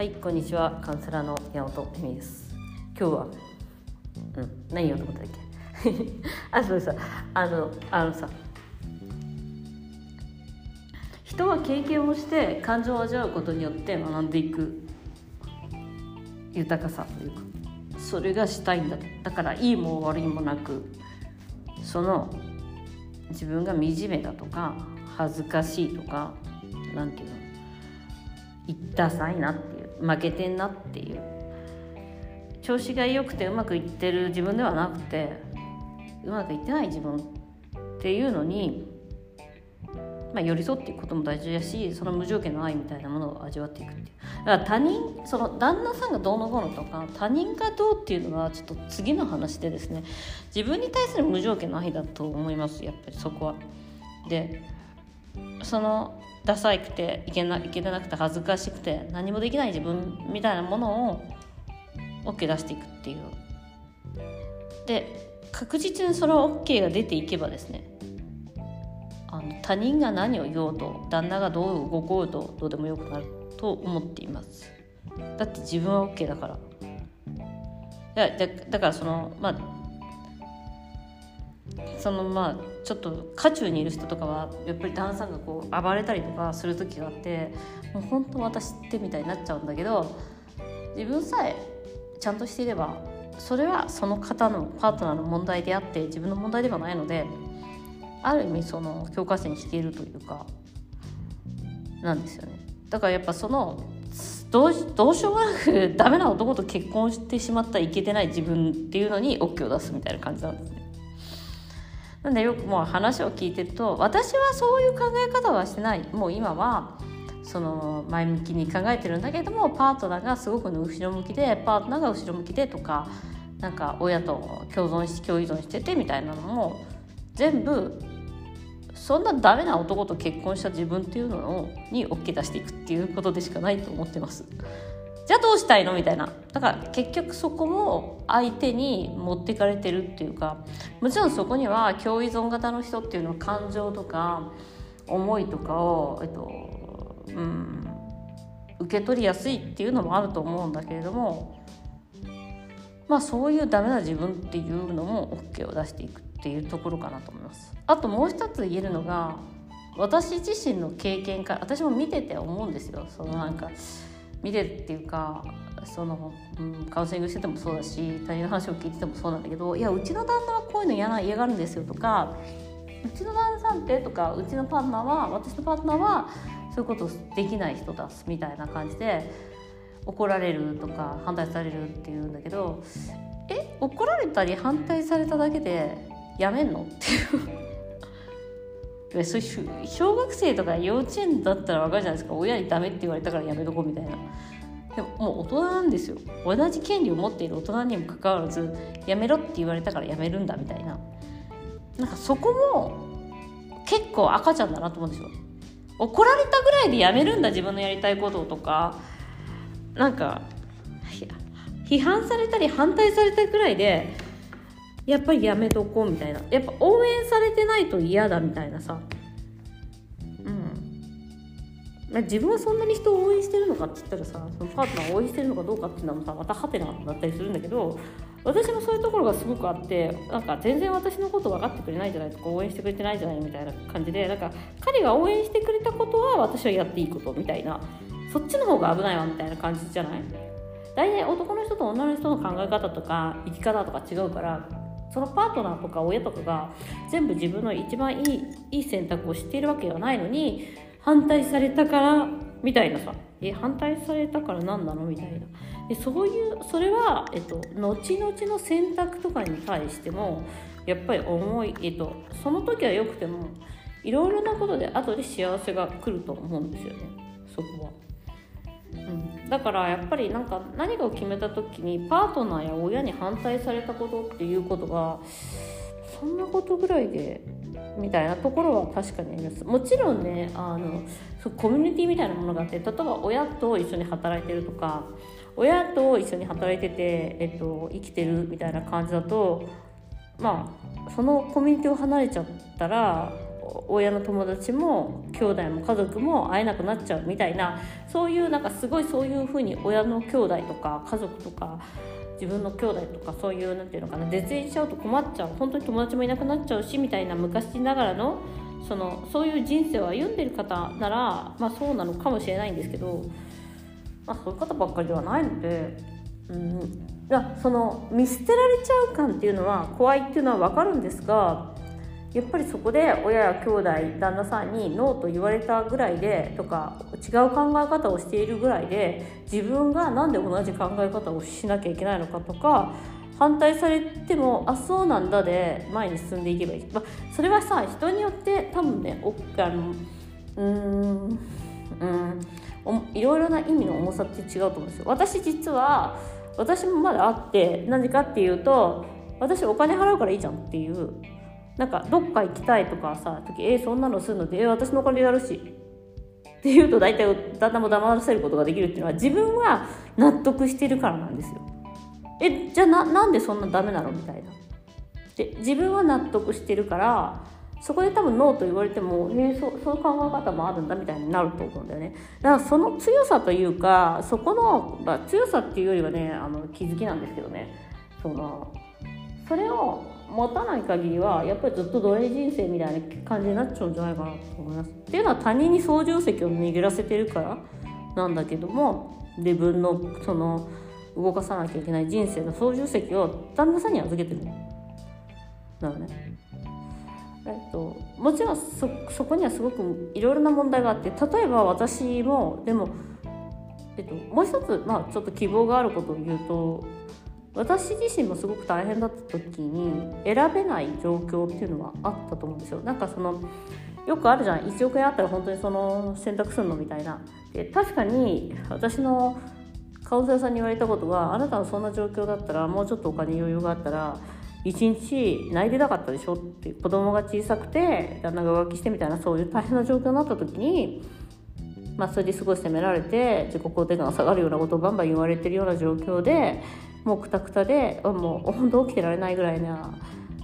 はいこんにちは。カウンセラーの山本恵美です。今日はうん何言おうと思ったっけ？あそうさあのあのさ人は経験をして感情を味わうことによって学んでいく豊かさというかそれがしたいんだだからいいも悪いもなくその自分が惨めだとか恥ずかしいとかなんていうの？いったさいなっていう負けてんなっていう。調子が良くてうまくいってる自分ではなくてうまくいってない自分っていうのに、まあ、寄り添っていくことも大事だしその無条件の愛みたいなものを味わっていくっていう。だから他人その旦那さんがどうのこうのとか他人がどうっていうのはちょっと次の話でですね。自分に対する無条件の愛だと思いますやっぱりそこは。でそのダサいくていけないけなくて恥ずかしくて何もできない自分みたいなものを OK 出していくっていう。で確実にその OK が出ていけばですねあの他人が何を言おうと旦那がどう動こうとどうでもよくなると思っています。だって自分は OK だから。いやだだからそのまあそのまあちょっと渦中にいる人とかはやっぱり旦那さんがこう暴れたりとかする時があってもう本当私ってみたいになっちゃうんだけど自分さえちゃんとしていればそれはその方のパートナーの問題であって自分の問題ではないのである意味その教科書に引けるというかなんですよねだからやっぱそのどうどうしようもなくダメな男と結婚してしまったいけてない自分っていうのに OK を出すみたいな感じなんですね。なんでよくもう話を聞いてると私はそういう考え方はしてないもう今はその前向きに考えてるんだけどもパートナーがすごく後ろ向きでパートナーが後ろ向きでとかなんか親と共存し共依存しててみたいなのも全部そんなダメな男と結婚した自分っていうのに OK 出していくっていうことでしかないと思ってます。じゃあどうしたいの？みたいなだから結局そこも相手に持ってかれてるっていうかもちろんそこには共依存型の人っていうのは感情とか思いとかを、えっとうん、受け取りやすいっていうのもあると思うんだけれどもまあそういうダメな自分っていうのも OK を出していくっていうところかなと思います。あともう一つ言えるのが私自身の経験から私も見てて思うんですよ。そのなんか見てるっていうかその、うん、カウンセリングしててもそうだし他人の話を聞いててもそうなんだけどいやうちの旦那はこういうの嫌な嫌がるんですよとかうちの旦那さんってとかうちのパートナーは私のパートナーはそういうことできない人だみたいな感じで怒られるとか反対されるっていうんだけどえ怒られたり反対されただけでやめんの？っていう。そう小学生とか幼稚園だったら分かるじゃないですか。親にダメって言われたからやめとこうみたいな。でももう大人なんですよ。同じ権利を持っている大人にもかかわらずやめろって言われたからやめるんだみたいな。なんかそこも結構赤ちゃんだなと思うんですよ。怒られたぐらいでやめるんだ自分のやりたいこととか。なんか批判されたり反対されたぐらいでやっぱりやめとこうみたいな。やっぱ応援されてないと嫌だみたいなさ。うん。自分はそんなに人を応援してるのかって言ったらさそのパートナーを応援してるのかどうかっていうのもさまたハテナだったりするんだけど私もそういうところがすごくあってなんか全然私のこと分かってくれないじゃないとか応援してくれてないじゃないみたいな感じでなんか彼が応援してくれたことは私はやっていいことみたいな。そっちの方が危ないわみたいな感じじゃない？大体男の人と女の人の考え方とか生き方とか違うからそのパートナーとか親とかが全部自分の一番いいいい選択をしているわけではないのに反対されたからみたいなさ。え反対されたから何なの？みたいな。でそういうそれは、えっと、後々の選択とかに対してもやっぱり重い、えっと、その時はよくてもいろいろなことで後で幸せが来ると思うんですよね。そこは。うん、だからやっぱりなんか何かを決めた時にパートナーや親に反対されたことっていうことがそんなことぐらいでみたいなところは確かにあります。もちろんねあのコミュニティみたいなものがあって例えば親と一緒に働いてるとか親と一緒に働いてて、えっと、生きてるみたいな感じだとまあそのコミュニティを離れちゃったら親の友達も兄弟も家族も会えなくなっちゃうみたいなそういうなんかすごいそういうふうに親の兄弟とか家族とか自分の兄弟とかそういうなんていうのかな絶縁しちゃうと困っちゃう本当に友達もいなくなっちゃうしみたいな昔ながらのそのそういう人生を歩んでる方なら、まあ、そうなのかもしれないんですけど、まあ、そういう方ばっかりではないので、うん、その見捨てられちゃう感っていうのは怖いっていうのは分かるんですがやっぱりそこで親や兄弟旦那さんにノーと言われたぐらいでとか違う考え方をしているぐらいで自分が何で同じ考え方をしなきゃいけないのかとか反対されてもあそうなんだで前に進んでいけばいい、まあ、それはさ人によって多分ねおあのうんうんいろいろな意味の重さって違うと思うんですよ。私実は私もまだあって何かっていうと私お金払うからいいじゃんっていうなんかどっか行きたいとかさ時えー、そんなのするのでえー、私のお金やるしっていうと大体旦那も黙らせることができるっていうのは自分は納得してるからなんですよ。えじゃあななんでそんなダメなのみたいな。で自分は納得してるからそこで多分ノーと言われても、えー、そそういう考え方もあるんだみたいになると思うんだよね。だからその強さというかそこの、まあ、強さっていうよりはねあの気づきなんですけどねそのそれを持たない限りはやっぱりずっと奴隷人生みたいな感じになっちゃうんじゃないかなと思います。っていうのは他人に操縦席を握らせてるからなんだけども自分のその動かさなきゃいけない人生の操縦席を旦那さんに預けてるだからね。えっと、もちろんそそこにはすごくいろいろな問題があって例えば私もでも、えっと、もう一つ、まあ、ちょっと希望があることを言うと私自身もすごく大変だった時に選べない状況っていうのはあったと思うんですよ。なんかそのよくあるじゃん。1億円あったら本当にその選択するのみたいな。で確かに私のカウンセラーさんに言われたことはあなたはそんな状況だったらもうちょっとお金余裕があったら一日泣いてなかったでしょって子供が小さくて旦那が浮気してみたいなそういう大変な状況になった時にまあ、それですごい責められて自己肯定感が下がるようなことをバンバン言われてるような状況でもうくたくたでもう本当起きてられないぐらいな、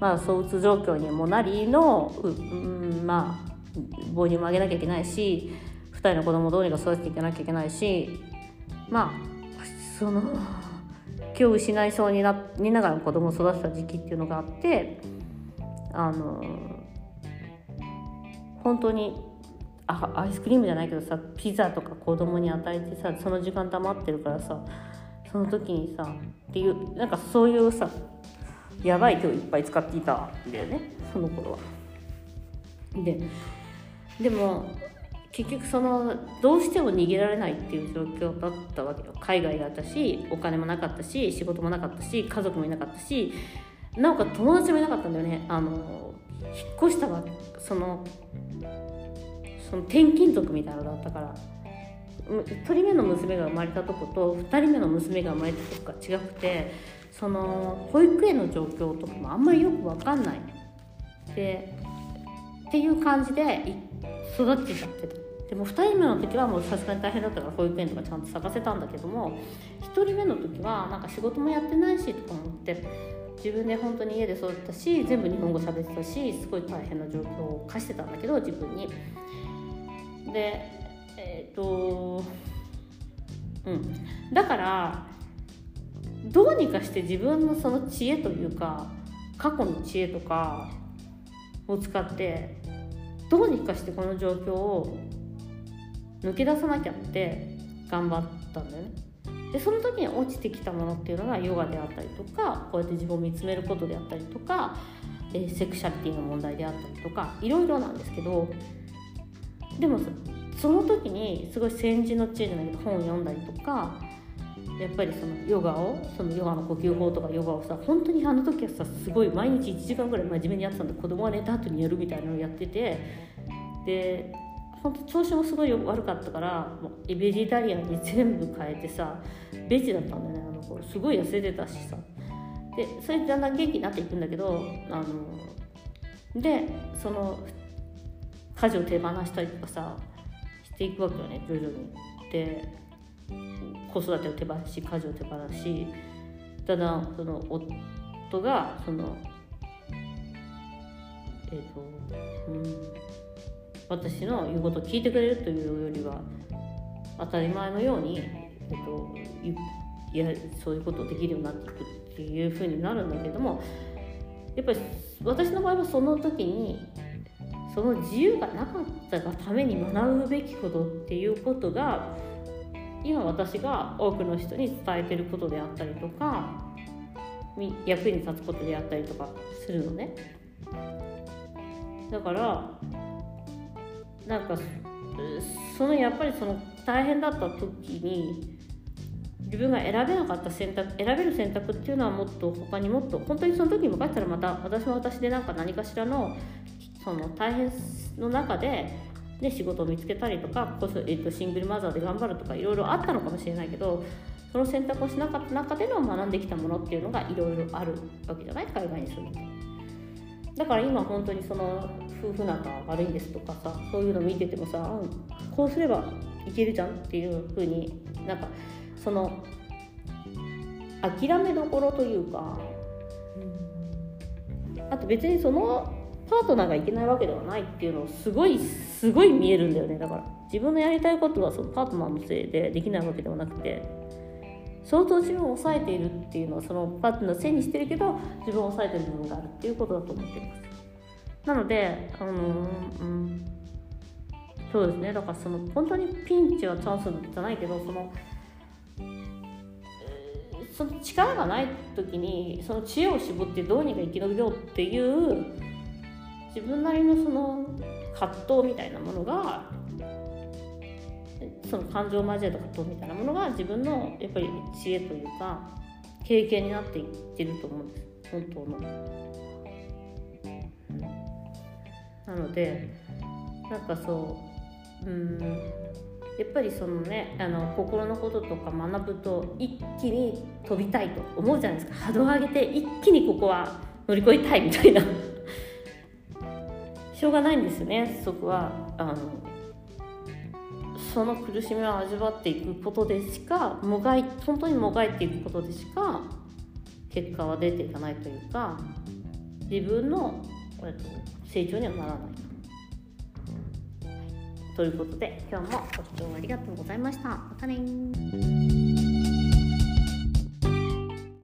まあ、躁うつ状況にもなりの、うん、まあ母乳もあげなきゃいけないし2人の子供をどうにか育てていかなきゃいけないしまあその気を失いそうになりながら子供を育てた時期っていうのがあってあの本当にあアイスクリームじゃないけどさピザとか子供に与えてさその時間黙ってるからさその時にさっていうなんかそういうさやばい手をいっぱい使っていたんだよねその頃は。ででも結局そのどうしても逃げられないっていう状況だったわけよ。海外だったしお金もなかったし仕事もなかったし家族もいなかったしなおかつ友達もいなかったんだよね。あの引っ越したわそのその転勤族みたいなのだったから。1人目の娘が生まれたとこと2人目の娘が生まれたとこが違くてその保育園の状況とかもあんまりよく分かんないでっていう感じで育ってちゃってたでも2人目の時はもうさすがに大変だったから保育園とかちゃんと探せたんだけども1人目の時はなんか仕事もやってないしとか思って自分で本当に家で育ったし全部日本語喋ってたしすごい大変な状況を課してたんだけど自分に。でえっ、ー、とうんだからどうにかして自分のその知恵というか過去の知恵とかを使ってどうにかしてこの状況を抜け出さなきゃって頑張ったんだよね。でその時に落ちてきたものっていうのがヨガであったりとかこうやって自分を見つめることであったりとか、えー、セクシャリティの問題であったりとかいろいろなんですけどでもその時にすごい先人の知恵じゃないけど本を読んだりとかやっぱりそのヨガをそのヨガの呼吸法とかヨガをさ本当にあの時はさすごい毎日1時間ぐらい真面目にやってたんで子供が寝た後にやるみたいなのをやっててで本当調子もすごい悪かったからもうベジタリアンに全部変えてさベジだったんだよね。あの頃すごい痩せてたしさ。でそれでだんだん元気になっていくんだけどあのでその家事を手放したりとかさしていくわけよね徐々に。で子育てを手放し家事を手放しただその夫がそのえっ、ー、とうん私の言うことを聞いてくれるというよりは当たり前のように、えっと、いやそういうことをできるようになっていくっていうふうになるんだけどもやっぱり私の場合はその時にその自由がなかったがために学ぶべきことっていうことが今私が多くの人に伝えてることであったりとか役に立つことであったりとかするのね。だからなんかそのやっぱりその大変だった時に自分が選べなかった選択選べる選択っていうのはもっと他にもっと本当にその時に向ったらまた私は私でなんか何かしらのその大変の中で、ね、仕事を見つけたりとかこそ、えー、とシングルマザーで頑張るとかいろいろあったのかもしれないけどその選択をしなかった中での学んできたものっていうのがいろいろあるわけじゃない？海外に住むと。だから今本当にその夫婦仲悪いんですとかさそういうの見ててもさ、うん、こうすればいけるじゃんっていうふうになんかその諦めどころというか、あと別にそのパートナーがいけないわけではないっていうのをすごいすごい見えるんだよね。だから自分のやりたいことはそのパートナーのせいでできないわけではなくて相当自分を抑えているっていうのはそのパートナーのせいにしてるけど自分を抑えてる部分があるっていうことだと思っています。なのであのうんそうですね。だからその本当にピンチはチャンスじゃないけどそのその力がない時にその知恵を絞ってどうにか生き延びようっていう自分なりのその葛藤みたいなものがその感情を交えた葛藤みたいなものが自分のやっぱり知恵というか経験になっていってると思うんです。本当の。なのでなんかそううんやっぱりそのねあの心のこととか学ぶと一気に飛びたいと思うじゃないですか。波動を上げて一気にここは乗り越えたいみたいな。しょうがないんですよねそこは。あのその苦しみを味わっていくことでしかもがい本当にもがいていくことでしか結果は出ていかないというか自分の成長にはならない。ということで今日もご視聴ありがとうございました。またね